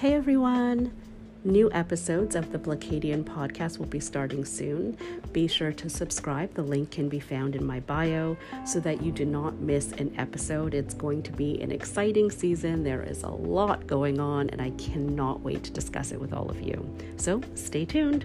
Hey everyone! New episodes of the Blacadian podcast will be starting soon. Be sure to subscribe. The link can be found in my bio so that you do not miss an episode. It's going to be an exciting season. There is a lot going on, and I cannot wait to discuss it with all of you. So stay tuned.